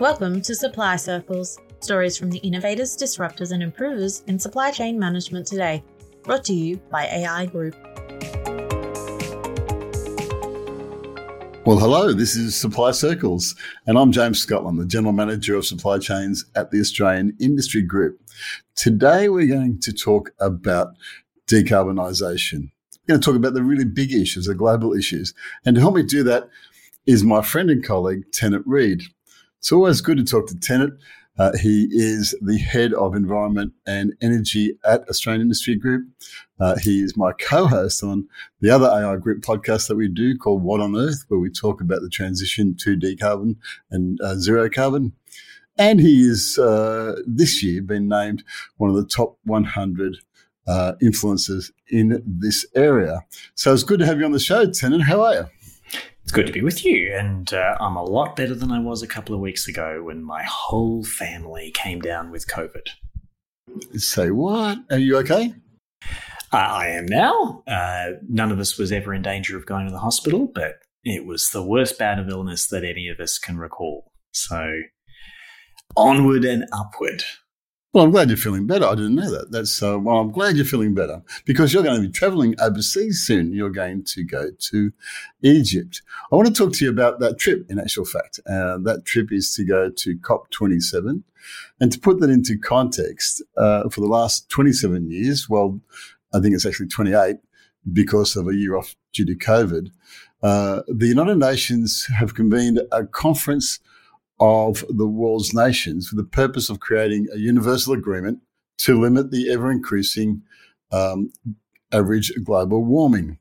Welcome to Supply Circles, stories from the innovators, disruptors, and improvers in supply chain management today. Brought to you by AI Group. Well, hello, this is Supply Circles, and I'm James Scotland, the General Manager of Supply Chains at the Australian Industry Group. Today, we're going to talk about decarbonisation. We're going to talk about the really big issues, the global issues. And to help me do that is my friend and colleague, Tennant Reed. It's always good to talk to Tennant. Uh, he is the head of environment and energy at Australian Industry Group. Uh, he is my co-host on the other AI Group podcast that we do called What on Earth, where we talk about the transition to decarbon and uh, zero carbon. And he is uh, this year been named one of the top 100 uh, influencers in this area. So it's good to have you on the show, Tennant. How are you? It's good to be with you, and uh, I'm a lot better than I was a couple of weeks ago when my whole family came down with COVID. Say what? Are you okay? Uh, I am now. Uh, none of us was ever in danger of going to the hospital, but it was the worst bout of illness that any of us can recall. So onward and upward. Well, I'm glad you're feeling better. I didn't know that. That's uh, well. I'm glad you're feeling better because you're going to be traveling overseas soon. You're going to go to Egypt. I want to talk to you about that trip. In actual fact, uh, that trip is to go to COP27, and to put that into context, uh, for the last 27 years, well, I think it's actually 28 because of a year off due to COVID. Uh, the United Nations have convened a conference of the world's nations for the purpose of creating a universal agreement to limit the ever increasing um, average global warming.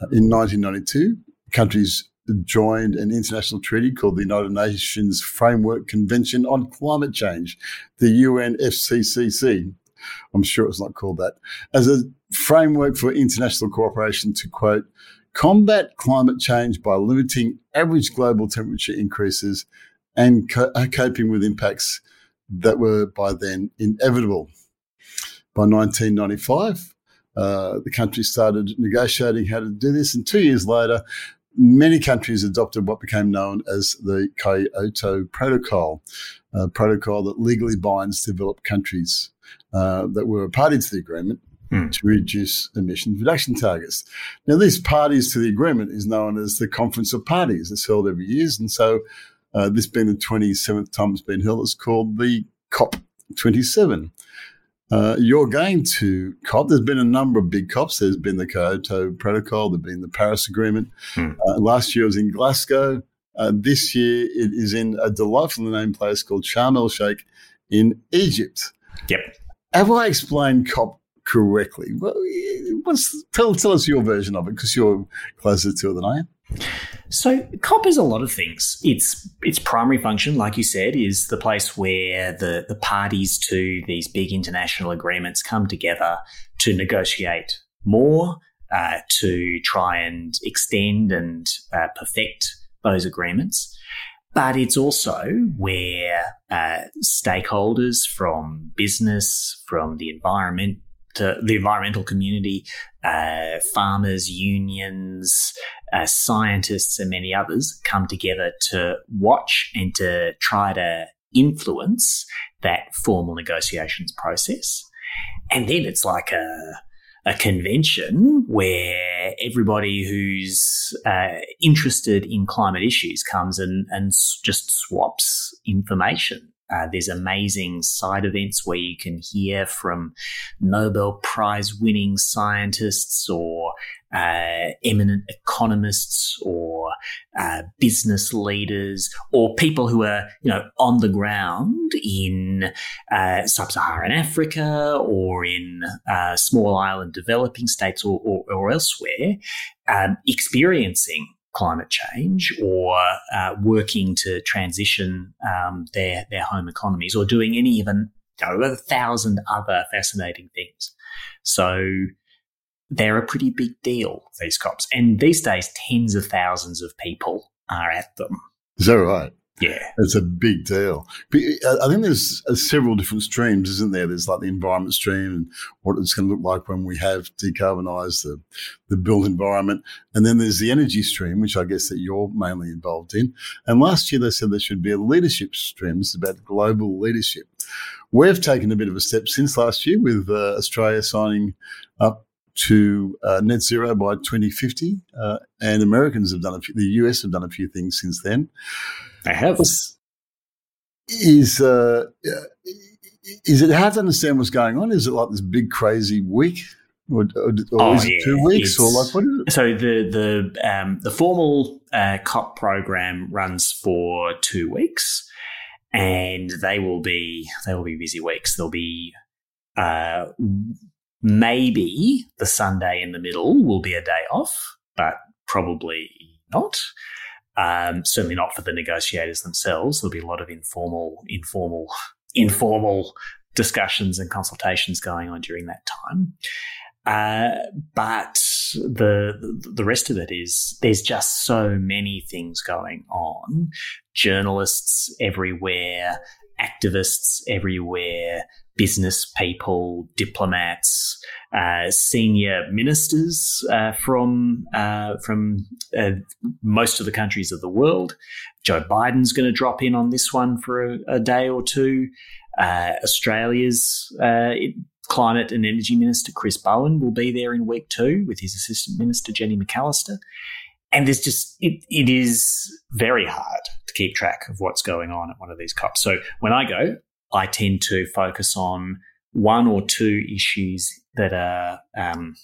Uh, in 1992, countries joined an international treaty called the United Nations Framework Convention on Climate Change, the UNFCCC. I'm sure it's not called that, as a framework for international cooperation to quote, combat climate change by limiting average global temperature increases and co- uh, coping with impacts that were by then inevitable. By 1995, uh, the country started negotiating how to do this, and two years later, many countries adopted what became known as the Kyoto Protocol, a protocol that legally binds developed countries uh, that were a party to the agreement mm. to reduce emissions reduction targets. Now, these parties to the agreement is known as the Conference of Parties. It's held every year, and so uh, this being the 27th time it's been held, it's called the COP27. Uh, you're going to COP. There's been a number of big COPs. There's been the Kyoto Protocol. There's been the Paris Agreement. Hmm. Uh, last year it was in Glasgow. Uh, this year it is in a delightful named place called Sharm el Sheikh in Egypt. Yep. Have I explained COP correctly? Well, tell, tell us your version of it because you're closer to it than I am. So COP is a lot of things. Its its primary function, like you said, is the place where the, the parties to these big international agreements come together to negotiate more, uh, to try and extend and uh, perfect those agreements. But it's also where uh, stakeholders from business, from the environment, the environmental community, uh, farmers, unions, uh, scientists, and many others come together to watch and to try to influence that formal negotiations process. And then it's like a, a convention where everybody who's uh, interested in climate issues comes and, and just swaps information uh, there's amazing side events where you can hear from Nobel Prize winning scientists or uh, eminent economists or uh, business leaders or people who are you know on the ground in uh, sub-Saharan Africa or in uh, small island developing states or, or, or elsewhere um, experiencing climate change or uh, working to transition um, their their home economies or doing any even a thousand other fascinating things. So they're a pretty big deal, these COPs. And these days, tens of thousands of people are at them. Is that right? Yeah, it's a big deal. But I think there's uh, several different streams, isn't there? There's like the environment stream and what it's going to look like when we have decarbonised the the built environment, and then there's the energy stream, which I guess that you're mainly involved in. And last year they said there should be a leadership stream. It's about global leadership. We've taken a bit of a step since last year with uh, Australia signing up to uh, net zero by 2050, uh, and Americans have done a few, the US have done a few things since then. They have. Is uh, is it hard to understand what's going on? Is it like this big crazy week, or, or, or oh, is it yeah. two weeks, it's, or like what is it? So the the um, the formal uh, COP program runs for two weeks, and they will be they will be busy weeks. There'll be uh, maybe the Sunday in the middle will be a day off, but probably not. Um, certainly not for the negotiators themselves. There'll be a lot of informal, informal, informal discussions and consultations going on during that time. Uh, but the the rest of it is there's just so many things going on. Journalists everywhere, activists everywhere, business people, diplomats, uh, senior ministers uh, from uh, from uh, most of the countries of the world. Joe Biden's going to drop in on this one for a, a day or two. Uh, Australia's uh, climate and energy minister Chris Bowen will be there in week two with his assistant minister Jenny McAllister. And there's just it, it is very hard to keep track of what's going on at one of these COPs. So when I go, I tend to focus on one or two issues that are um,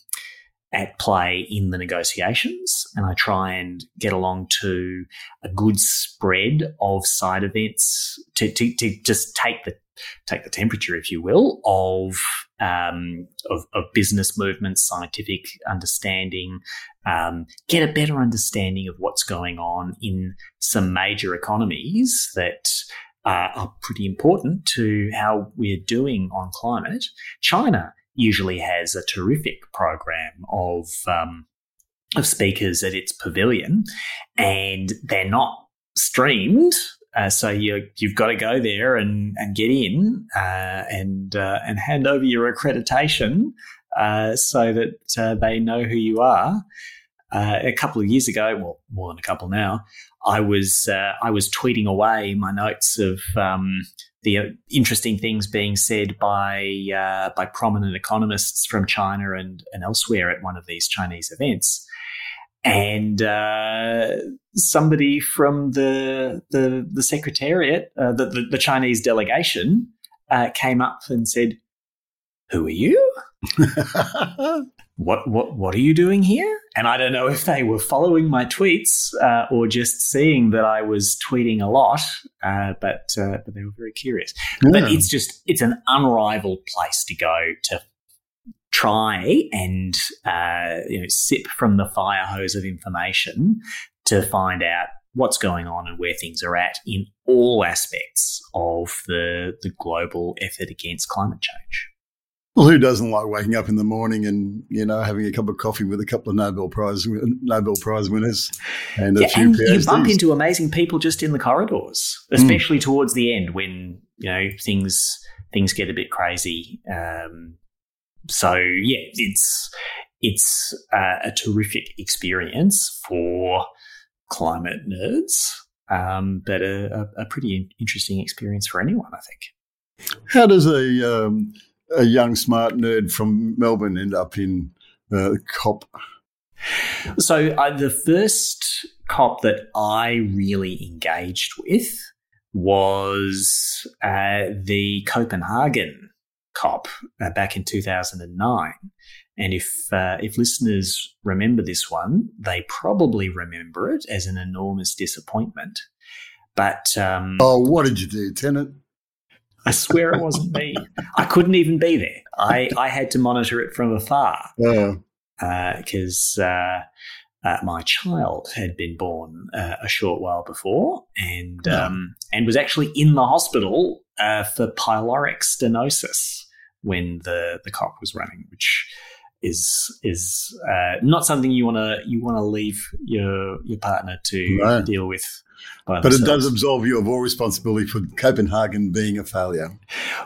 at play in the negotiations, and I try and get along to a good spread of side events to, to, to just take the take the temperature, if you will, of um, of, of, business movements, scientific understanding, um, get a better understanding of what's going on in some major economies that uh, are pretty important to how we're doing on climate. China usually has a terrific program of um, of speakers at its pavilion, and they're not streamed. Uh, so you you've got to go there and, and get in uh, and uh, and hand over your accreditation uh, so that uh, they know who you are. A couple of years ago, well, more than a couple now, I was uh, I was tweeting away my notes of um, the uh, interesting things being said by uh, by prominent economists from China and and elsewhere at one of these Chinese events, and uh, somebody from the the, the secretariat, uh, the, the, the Chinese delegation, uh, came up and said, "Who are you?" what what what are you doing here? And I don't know if they were following my tweets uh, or just seeing that I was tweeting a lot, uh, but uh, but they were very curious. Yeah. But it's just it's an unrivaled place to go to try and uh, you know sip from the fire hose of information to find out what's going on and where things are at in all aspects of the the global effort against climate change. Well, who doesn't like waking up in the morning and you know having a cup of coffee with a couple of Nobel Prize Nobel Prize winners and a few and PhDs. You bump into amazing people just in the corridors, hmm. especially mm. towards the end when you know things things get a bit crazy. Um, so yeah, it's it's uh, a terrific experience for climate nerds, um, but a, a, pretty interesting experience for anyone, I think. How does a um a young smart nerd from Melbourne end up in uh, COP? So uh, the first COP that I really engaged with was uh, the Copenhagen COP uh, back in 2009. And if uh, if listeners remember this one, they probably remember it as an enormous disappointment. But um, oh, what did you do, Tennant? I swear it wasn't me. I couldn't even be there. I, I had to monitor it from afar because uh, uh, uh, my child had been born uh, a short while before and um, and was actually in the hospital uh, for pyloric stenosis when the the COP was running, which is is uh, not something you want to you want to leave your your partner to deal with but it does absolve you of all responsibility for Copenhagen being a failure.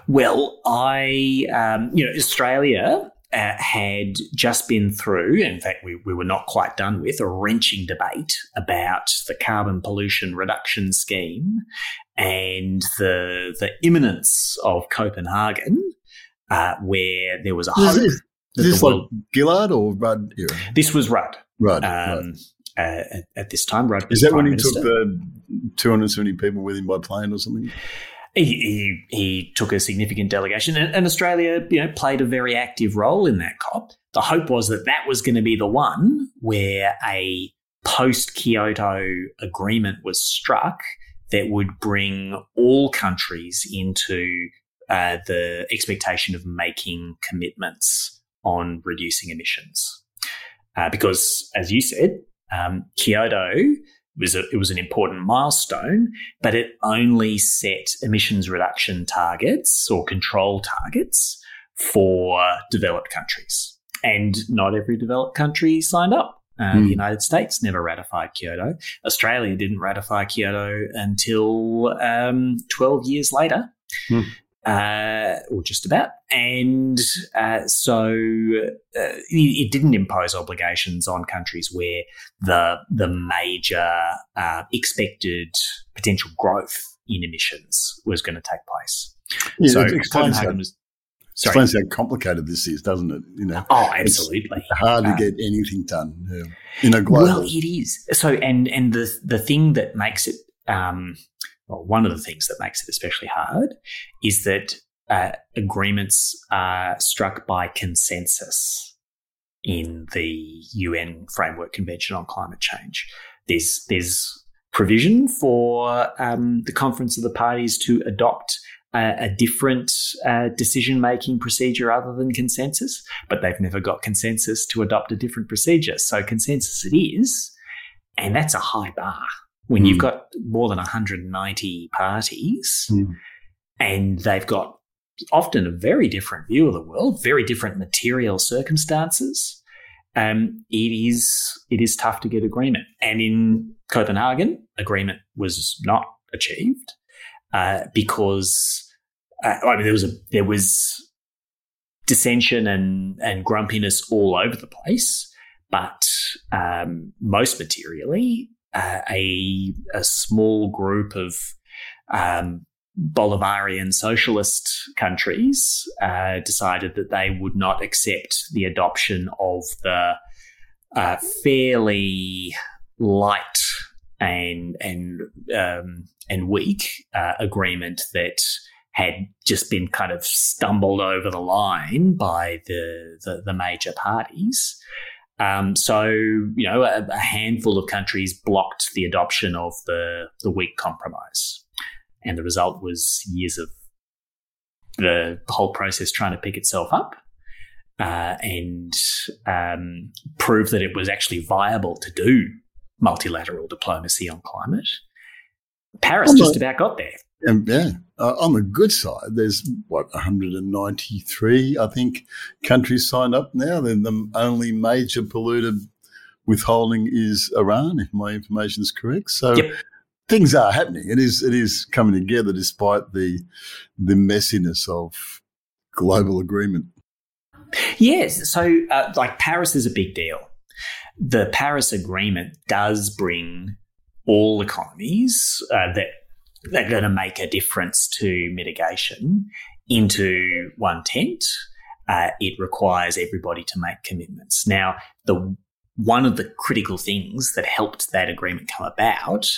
Well, I, um, you know, Australia uh, had just been through, in fact, we, we were not quite done with, a wrenching debate about the carbon pollution reduction scheme and the, the imminence of Copenhagen, uh, where there was a hope. Is, is this like Gillard or Rudd era? This was Rudd. Rudd. Um, uh, at, at, this time, Rudd. Is that when he Minister. took the 270 people with him by plane or something? he, he, he took a significant delegation, and, and, Australia, you know, played a very active role in that COP. The hope was that that was going to be the one where a post Kyoto agreement was struck that would bring all countries into uh, the expectation of making commitments on reducing emissions. Uh, because, as you said, um, Kyoto was a, it was an important milestone, but it only set emissions reduction targets or control targets for developed countries. And not every developed country signed up. Uh, mm. The hmm. United States never ratified Kyoto. Australia didn't ratify Kyoto until um, 12 years later. Mm uh, or just about. And uh, so uh, it, it, didn't impose obligations on countries where the the major uh, expected potential growth in emissions was going to take place. Yeah, so Copenhagen was. Sorry. Explains how complicated this is, doesn't it? You know, oh, absolutely. It's hard to uh, get anything done yeah. in a global. Well, it is. So, and and the the thing that makes it um, well, one of the things that makes it especially hard is that uh, agreements are struck by consensus in the UN Framework Convention on Climate Change. There's there's provision for um, the Conference of the Parties to adopt a, different uh, decision making procedure other than consensus, but they've never got consensus to adopt a different procedure. So consensus it is, and that's a high bar when mm. you've hmm. got more than 190 parties mm. and they've got often a very different view of the world, very different material circumstances. Um, it is it is tough to get agreement, and in Copenhagen, agreement was not achieved uh, because uh, I mean there was a there was dissension and and grumpiness all over the place, but um, most materially, uh, a, a small group of um, Bolivarian socialist countries uh, decided that they would not accept the adoption of the uh, fairly light and and um, and weak uh, agreement that had just been kind of stumbled over the line by the the, the major parties. Um, so, you know, a, a, handful of countries blocked the adoption of the, the weak compromise. And the result was years of the whole process trying to pick itself up uh, and um, prove that it was actually viable to do multilateral diplomacy on climate. Paris just about got there. Um, yeah, uh, on the good side, there's what 193, I think, countries signed up now. Then the only major polluter withholding is Iran, if my information is correct. So. Yep. Things are happening. It is it is coming together despite the the messiness of global agreement. Yes, so uh, like Paris is a big deal. The Paris Agreement does bring all economies uh, that they're going to make a difference to mitigation into one tent. Uh, it requires everybody to make commitments. Now, the one of the critical things that helped that agreement come about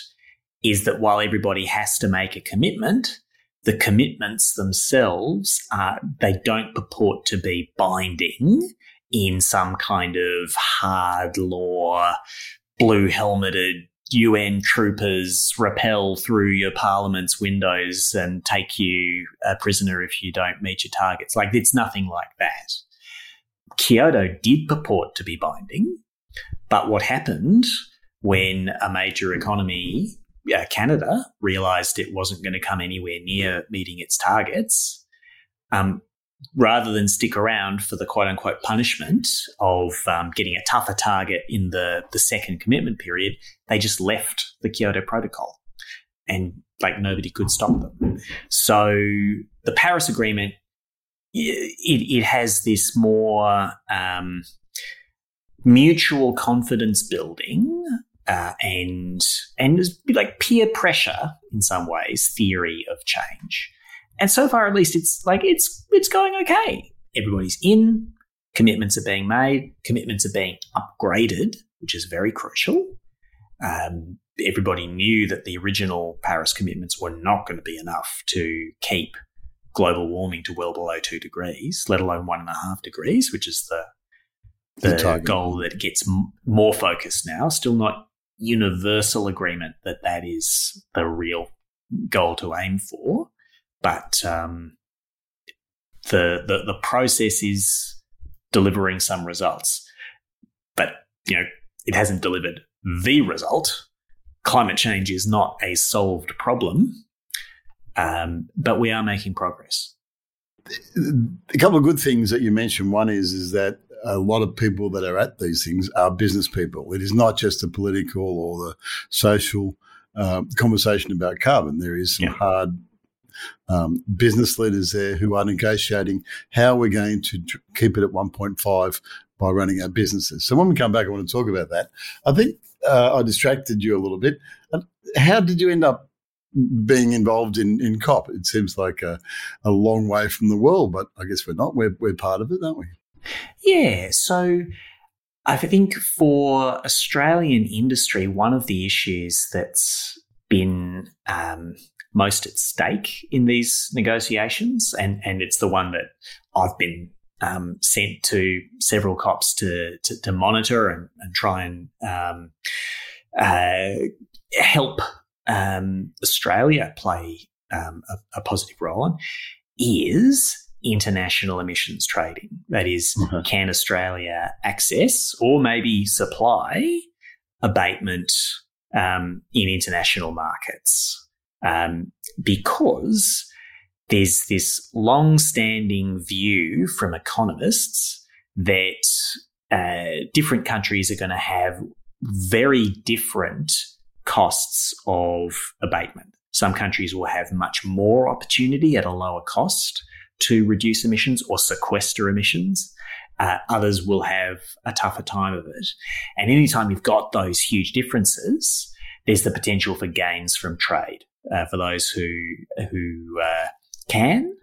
is that while everybody has to make a commitment, the commitments themselves are, they don't purport to be binding in some kind of hard law, blue helmeted UN troopers rappel through your parliament's windows and take you a prisoner if you don't meet your targets. Like, it's nothing like that. Kyoto did purport to be binding, but what happened when a major economy, uh, Canada, realized it wasn't going to come anywhere near meeting its targets, um, rather than stick around for the quote unquote punishment of um, getting a tougher target in the, the second commitment period, they just left the Kyoto Protocol. and like nobody could stop them. So the Paris Agreement, it, it has this more um, mutual confidence building uh, and and like peer pressure in some ways theory of change. And so far, at least, it's like it's it's going okay. Everybody's in. Commitments are being made. Commitments are being upgraded, which is very crucial. Um, everybody knew that the original Paris commitments were not going to be enough to keep global warming to well below two degrees, let alone one and a half degrees, which is the the, the goal that gets m- more focused now. Still not universal agreement that that is the real goal to aim for, but um, the, the the process is delivering some results. But you know, it hasn't delivered the result climate change is not a solved problem, um, but we are making progress. A couple of good things that you mentioned. One is is that a lot of people that are at these things are business people. It is not just the political or the social uh, conversation about carbon. There is some yeah. hard um, business leaders there who are negotiating how we're going to keep it at 1.5 by running our businesses. So when we come back, I want to talk about that. I think uh, I distracted you a little bit. How did you end up being involved in, in COP? It seems like a, a long way from the world, but I guess we're not. We're, we're part of it, aren't we? Yeah. So I think for Australian industry, one of the issues that's been um, most at stake in these negotiations, and, and it's the one that I've been um, sent to several cops to to, to monitor and, and, try and um, uh, help um, Australia play um, a, a, positive role on is international emissions trading. That is, mm-hmm. can Australia access or maybe supply abatement um, in international markets? Um, because there's this long-standing view from economists that uh, different countries are going to have very different costs of abatement. Some countries will have much more opportunity at a lower cost to reduce emissions or sequester emissions. Uh, others will have a tougher time of it. And anytime you've got those huge differences, there's the potential for gains from trade uh, for those who who uh, can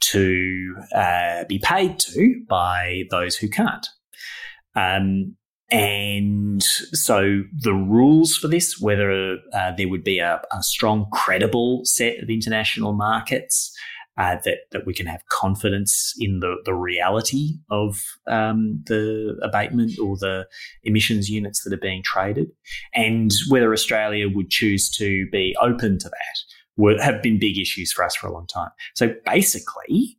to uh, be paid to by those who can't. Um, and so the rules for this, whether uh, there would be a, a, strong, credible set of international markets uh, that that we can have confidence in the the reality of um, the abatement or the emissions units that are being traded, and whether Australia would choose to be open to that were, have been big issues for us for a long time. So basically,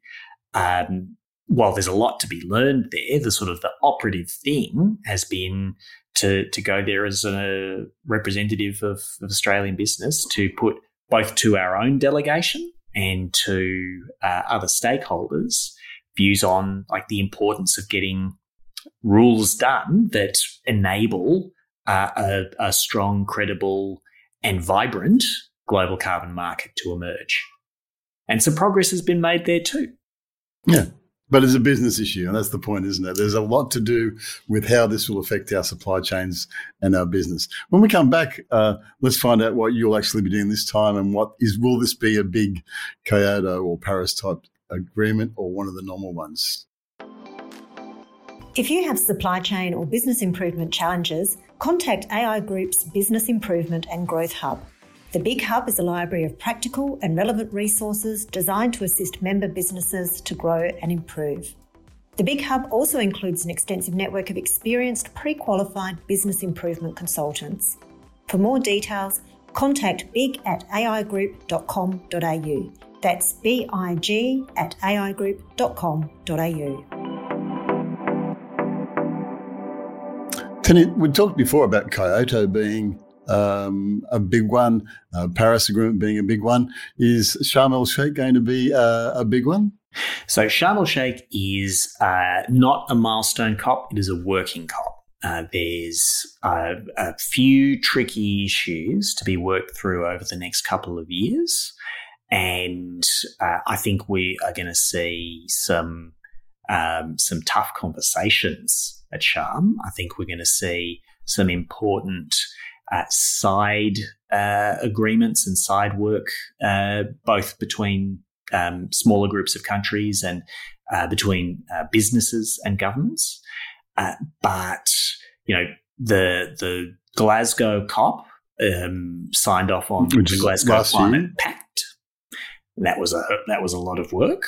um, while there's a lot to be learned there, the sort of the operative thing has been to to go there as a representative of, of Australian business to put both to our own delegation and to uh, other stakeholders views on like the importance of getting rules done that enable uh, a, a strong, credible, and vibrant global carbon market to emerge. And some progress has been made there too. Yeah. But it's a business issue, and that's the point, isn't it? There's a lot to do with how this will affect our supply chains and our business. When we come back, uh, let's find out what you'll actually be doing this time, and what is will this be a big Kyoto or Paris type agreement, or one of the normal ones? If you have supply chain or business improvement challenges, contact AI Group's Business Improvement and Growth Hub. The Big Hub is a library of practical and relevant resources designed to assist member businesses to grow and improve. The Big Hub also includes an extensive network of experienced pre qualified business improvement consultants. For more details, contact big at aigroup.com.au. That's big at aigroup.com.au. Tony, we talked before about Kyoto being um, a big one, uh, Paris Agreement being a big one. Is Sharm el Sheikh going to be uh, a big one? So Sharm el Sheikh is uh, not a milestone COP; it is a working COP. Uh, there's uh, a few tricky issues to be worked through over the next couple of years. And uh, I think we are going to see some um, some tough conversations at Sharm. I think we're going to see some important uh, side uh, agreements and side work, uh, both between um, smaller groups of countries and uh, between uh, businesses and governments. Uh, but you know, the the Glasgow COP um, signed off on Which the Glasgow Climate year. Pact. That was a that was a lot of work.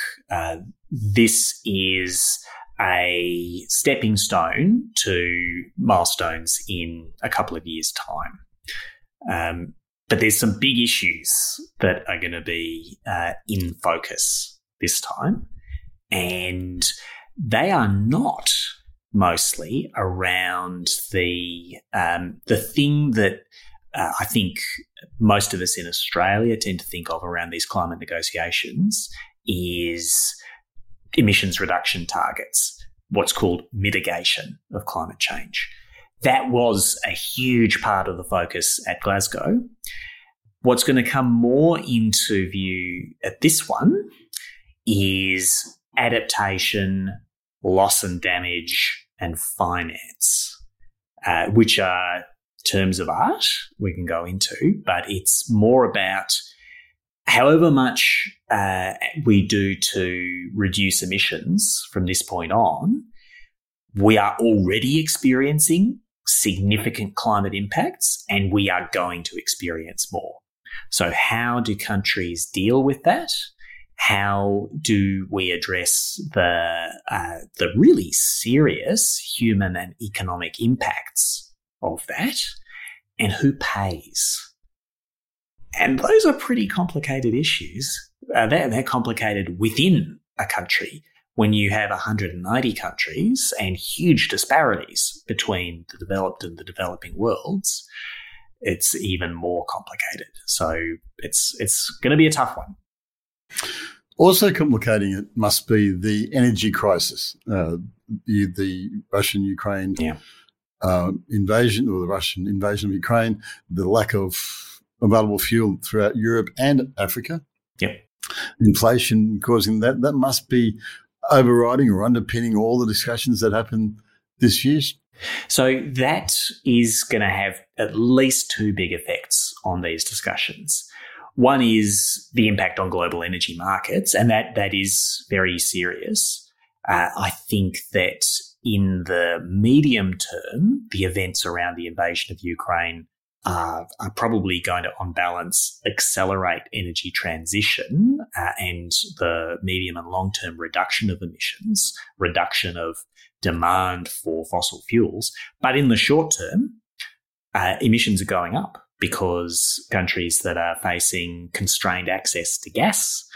this is a stepping stone to milestones in a couple of years' time. Um, but there's some big issues that are going to be uh, in focus this time. And they are not mostly around the um, the thing that uh, I think most of us in Australia tend to think of around these climate negotiations is emissions reduction targets, what's called mitigation of climate change. That was a huge part of the focus at Glasgow. What's going to come more into view at this one is adaptation, loss and damage, and finance, uh, which are terms of art we can go into, but it's more about however much uh, we do to reduce emissions from this point on, we are already experiencing significant climate impacts and we are going to experience more. So, how do countries deal with that? How do we address the uh, the really serious human and economic impacts of that? And who pays? And those are pretty complicated issues. Uh, they're, they're complicated within a country when you have 190 countries and huge disparities between the developed and the developing worlds, it's even more complicated. So it's it's going to be a tough one. Also complicating it must be the energy crisis, uh, the, the Russian Ukraine yeah. uh, invasion or the Russian invasion of Ukraine, the lack of available fuel throughout Europe and Africa. Yep. Inflation causing that. That must be overriding or underpinning all the discussions that happen this year. So that is going to have at least two big effects on these discussions. One is the impact on global energy markets, and that that is very serious. Uh, I think that in the medium term, the events around the invasion of Ukraine are, are probably going to, on balance, accelerate energy transition uh, and the medium and long term reduction of emissions, reduction of demand for fossil fuels. But in the short term, uh, emissions are going up because countries that are facing constrained access to gas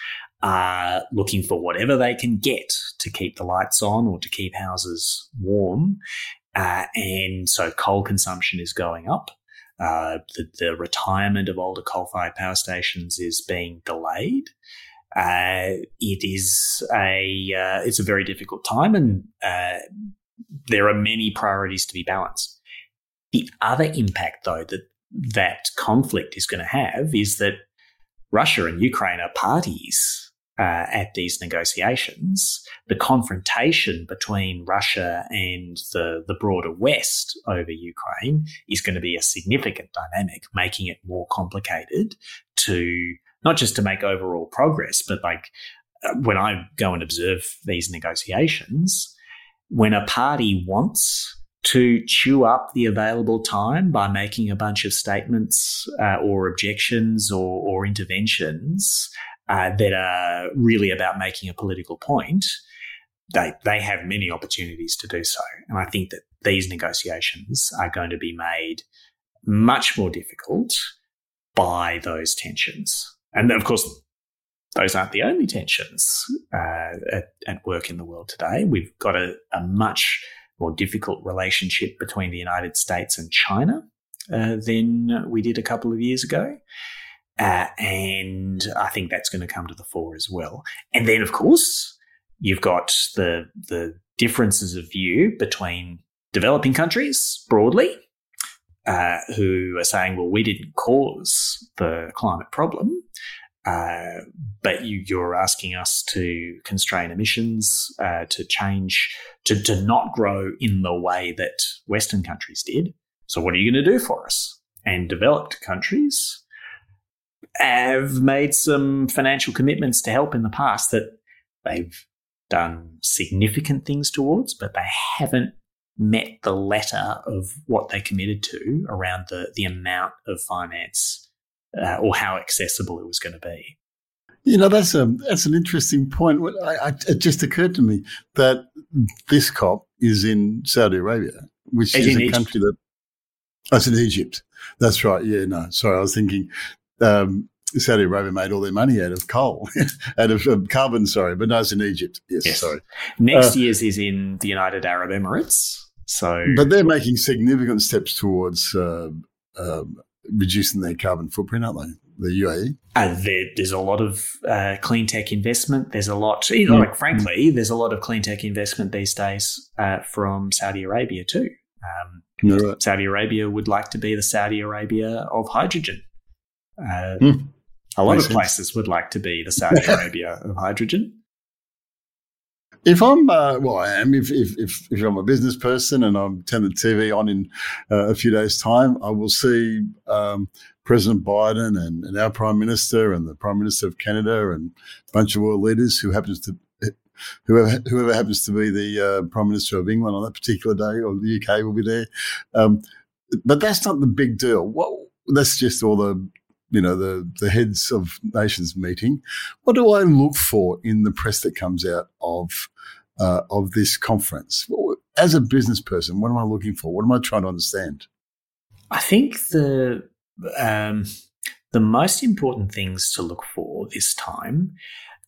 are looking for whatever they can get to keep the lights on or to keep houses warm. Uh, and so coal consumption is going up. Uh, the, the, retirement of older coal-fired power stations is being delayed. Uh, it is a uh, it's a very difficult time, and uh, there are many priorities to be balanced. The other impact, though, that that conflict is going to have is that Russia and Ukraine are parties uh, at these negotiations, the confrontation between Russia and the, the broader West over Ukraine is going to be a significant dynamic, making it more complicated to not just to make overall progress, but like uh, when I go and observe these negotiations, when a party wants to chew up the available time by making a bunch of statements uh, or objections or, or interventions uh, that are really about making a political point, they they have many opportunities to do so. And I think that these negotiations are going to be made much more difficult by those tensions. And of course, those aren't the only tensions uh, at, at, work in the world today. We've got a, a, much more difficult relationship between the United States and China uh, than we did a couple of years ago. Uh, and I think that's going to come to the fore as well. And then, of course, you've got the the differences of view between developing countries broadly, uh, who are saying, well, we didn't cause the climate problem, uh, but you, are asking us to constrain emissions, uh, to change, to, to not grow in the way that Western countries did. So, what are you going to do for us? And developed countries have made some financial commitments to help in the past that they've done significant things towards, but they haven't met the letter of what they committed to around the, the amount of finance uh, or how accessible it was going to be. You know, that's a that's an interesting point. I, I, it just occurred to me that this COP is in Saudi Arabia, which is a Egypt. country that. That's oh, in Egypt. That's right. Yeah, no, sorry, I was thinking um, Saudi Arabia made all their money out of coal, out of um, carbon. Sorry, but no, it's in Egypt. Yes, yes. sorry. Next uh, year's is in the United Arab Emirates. So, but they're making significant steps towards uh, uh, reducing their carbon footprint, aren't they? The UAE. Uh, there, there's a lot of uh, clean tech investment. There's a lot, you know, mm. like frankly, there's a lot of clean tech investment these days uh, from Saudi Arabia too. Um, right. Saudi Arabia would like to be the Saudi Arabia of hydrogen. Mm. A lot Makes of places sense. would like to be the Saudi Arabia of hydrogen. If I'm, uh, well, I am. If, if, if, if, I'm a business person and I'm turn the TV on in uh, a few days' time, I will see um, President Biden and, and, our Prime Minister and the Prime Minister of Canada and a bunch of world leaders who happens to whoever whoever happens to be the uh, Prime Minister of England on that particular day or the UK will be there. Um, but that's not the big deal. Well, that's just all the you know the the heads of nations meeting. What do I look for in the press that comes out of uh, of this conference. As a business person, what am I looking for? What am I trying to understand? I think the um, the most important things to look for this time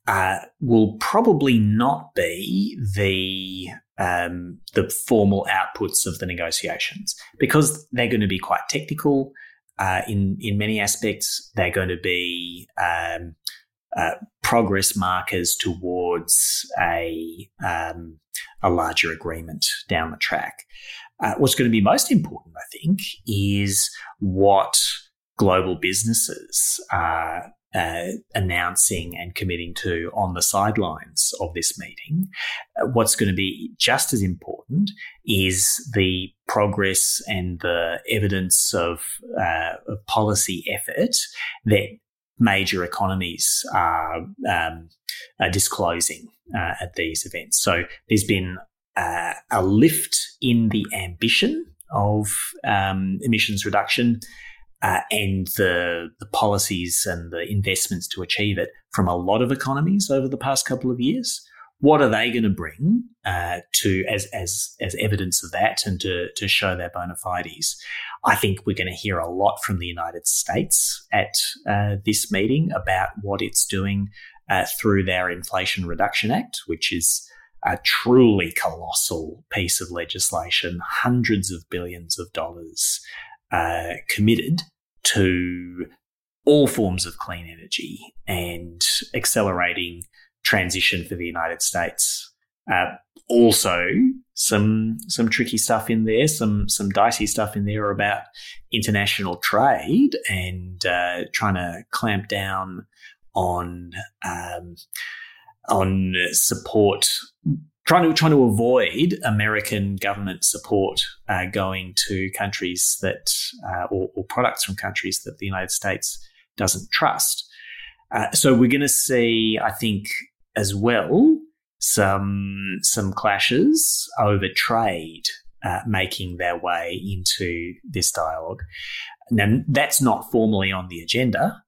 uh, will probably not be the um, the formal outputs of the negotiations because they're going to be quite technical. Uh, in in many aspects, they're going to be um, uh, progress markers towards a um, a larger agreement down the track. Uh, what's going to be most important, I think, is what global businesses are uh, announcing and committing to on the sidelines of this meeting. Uh, what's going to be just as important is the progress and the evidence of, uh, of policy effort that major economies are, um, are disclosing uh, at these events. So there's been uh, a lift in the ambition of um, emissions reduction uh, and the, the policies and the investments to achieve it from a lot of economies over the past couple of years. What are they going to bring uh, to as as as evidence of that and to to show their bona fides? I think we're going to hear a lot from the United States at uh, this meeting about what it's doing uh, through their Inflation Reduction Act, which is a truly colossal piece of legislation, hundreds of billions of dollars uh, committed to all forms of clean energy and accelerating transition for the United States. Uh, also, some some tricky stuff in there, some some dicey stuff in there about international trade and uh, trying to clamp down on um, on support, trying to trying to avoid American government support uh, going to countries that uh, or, or, products from countries that the United States doesn't trust. Uh, so we're going to see, I think, as well some some clashes over trade uh, making their way into this dialogue. Now that's not formally on the agenda,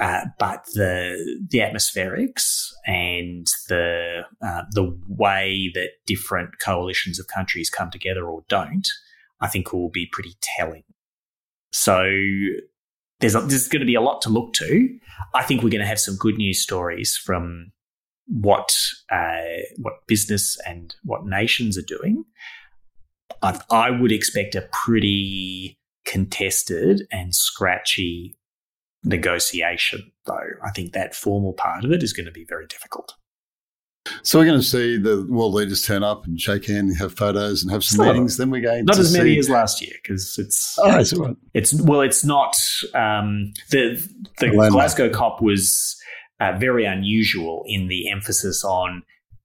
uh, but the the atmospherics and the uh, the way that different coalitions of countries come together or don't, I think will be pretty telling. So there's a, there's going to be a lot to look to. I think we're going to have some good news stories from what uh, what business and what nations are doing, I, I would expect a pretty contested and scratchy negotiation, though. I think that formal part of it is going to be very difficult. So we're going to see the world leaders turn up and shake hands, and have photos, and have some Not- meetings. Then we're going Not as many see- as last year because it's Oh, all right. it's well, it's not um, the the Landmark. Glasgow COP was uh, very unusual in the emphasis on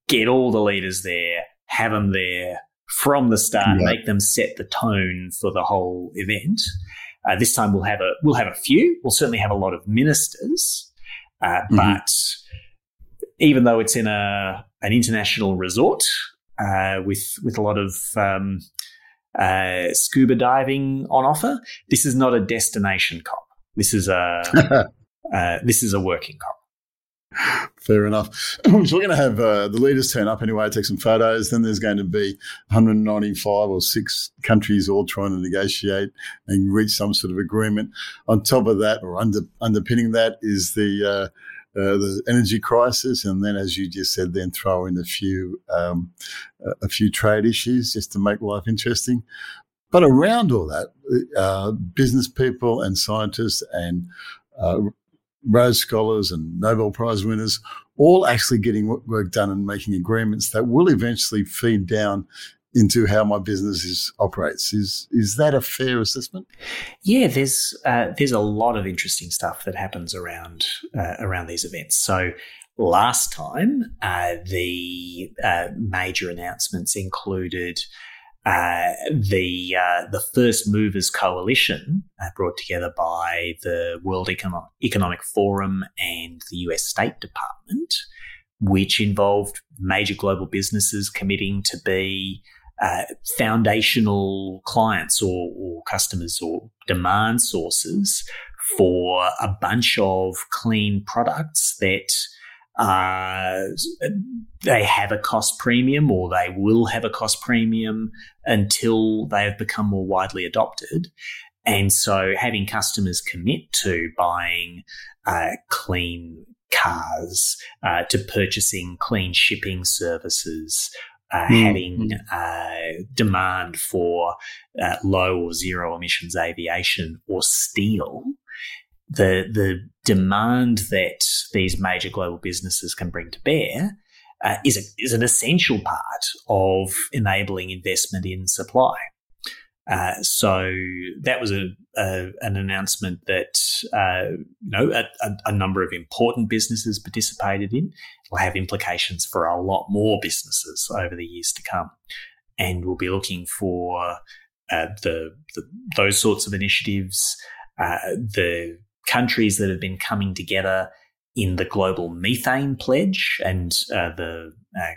get all the leaders there, have them there from the start, Yeah. make them set the tone for the whole event. Uh, this time we'll have a we'll have a few. We'll certainly have a lot of ministers, uh, Mhm. but even though it's in a an international resort uh, with with a lot of um, uh, scuba diving on offer, this is not a destination cop. This is a uh, this is a working cop. Fair enough. so we're going to have uh, the leaders turn up anyway, take some photos. Then there's going to be 195 or six countries all trying to negotiate and reach some sort of agreement. On top of that, or under, underpinning that, is the uh, uh, the energy crisis, and then, as you just said, then throw in a few um, a- few trade issues just to make life interesting. But around all that, uh, business people and scientists and uh, Rhodes Scholars and Nobel Prize winners, all actually getting work done and making agreements that will eventually feed down into how my business is, operates. Is is that a fair assessment? Yeah, there's uh, there's a lot of interesting stuff that happens around uh, around these events. So last time, uh, the uh, major announcements included uh, the uh, the First Movers Coalition, uh, brought together by the World Econo- Economic Forum and the U.S. State Department, which involved major global businesses committing to be uh, foundational clients or, or customers or demand sources for a bunch of clean products that uh, they have a cost premium or they will have a cost premium until they have become more widely adopted. And so having customers commit to buying uh, clean cars, uh, to purchasing clean shipping services, uh, Mm, having uh, demand for uh, low or zero emissions aviation or steel, the the demand that these major global businesses can bring to bear uh, is a, is an essential part of enabling investment in supply. Uh, so that was a, a an announcement that uh, you know a, a, number of important businesses participated in. It Will have implications for a lot more businesses over the years to come, and we'll be looking for uh, the, the those sorts of initiatives. Uh, the countries that have been coming together in the global methane pledge and uh, the uh,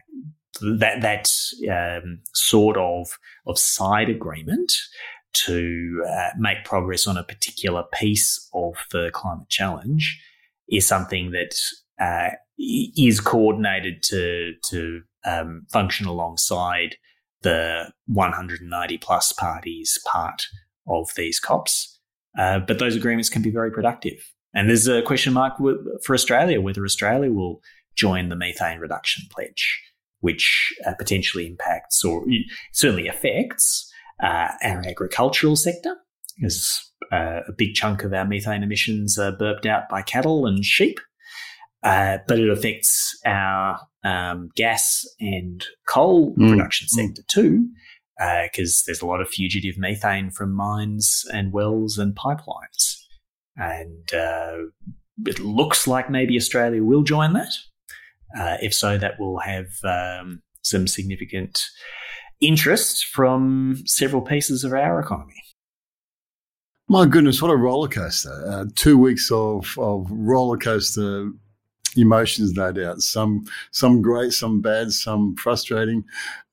that that um, sort of of side agreement to uh, make progress on a particular piece of the climate challenge is something that uh, is coordinated to to um, function alongside the 190 plus parties part of these COPs. Uh, but those agreements can be very productive. And there's a question mark for Australia whether Australia will join the methane reduction pledge, which uh, potentially impacts or certainly affects uh, our agricultural sector, because uh, a big chunk of our methane emissions are burped out by cattle and sheep. Uh, but it affects our um, gas and coal Mm, production sector too, because there's a lot of fugitive methane from mines and wells and pipelines. And uh, it looks like maybe Australia will join that. Uh, if so, that will have um, some significant interest from several pieces of our economy. My goodness, what a roller coaster! Uh, two weeks of of roller coaster emotions, no doubt. Some some great, some bad, some frustrating.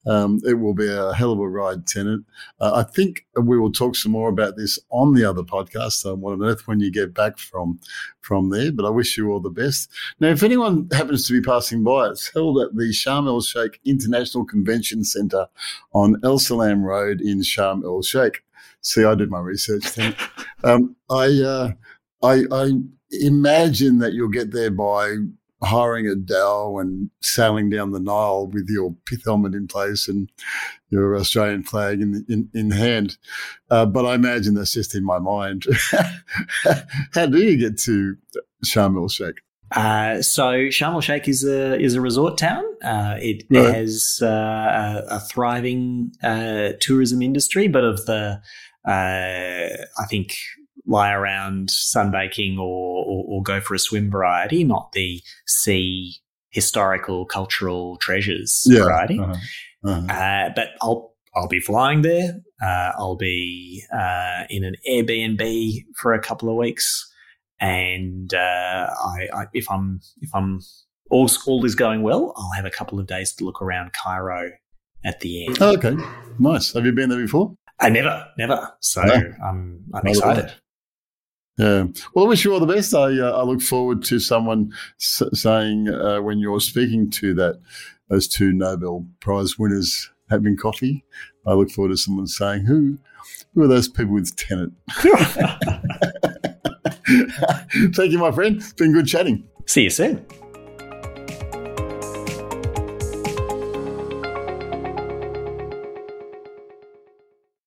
Um, it will be a hell of a ride, Tennant. Uh, I think we will talk some more about this on the other podcast. on What on earth when you get back from from there? But I wish you all the best. Now, if anyone happens to be passing by, it's held at the Sharm el Sheikh International Convention Centre on El Salam Road in Sharm el Sheikh. See, I did my research. Um, I, uh, I, I imagine that you'll get there by hiring a dhow and sailing down the Nile with your pith helmet in place and your Australian flag in in, in hand. Uh, but I imagine that's just in my mind. How do you get to Sharm el Sheikh? Uh, so Sharm el Sheikh is a is a resort town. Uh, it right. has uh, a, a, thriving uh, tourism industry, but of the uh, I think lie around sunbaking or, or, or go for a swim variety, not the sea historical cultural treasures yeah. variety. Uh-huh. Uh-huh. but I'll I'll be flying there. I'll be in an Airbnb for a couple of weeks and uh, I, I, if I'm if I'm all all is going well, I'll have a couple of days to look around Cairo at the end. Oh, okay, nice. Have you been there before? I never, never. So no. I'm I'm excited. Yeah. Well, I wish you all the best. I uh, I look forward to someone s- saying uh, when you're speaking to that those two Nobel Prize winners having coffee. I look forward to someone saying who who are those people with Tennant. Thank you, my friend. It's been good chatting. See you soon.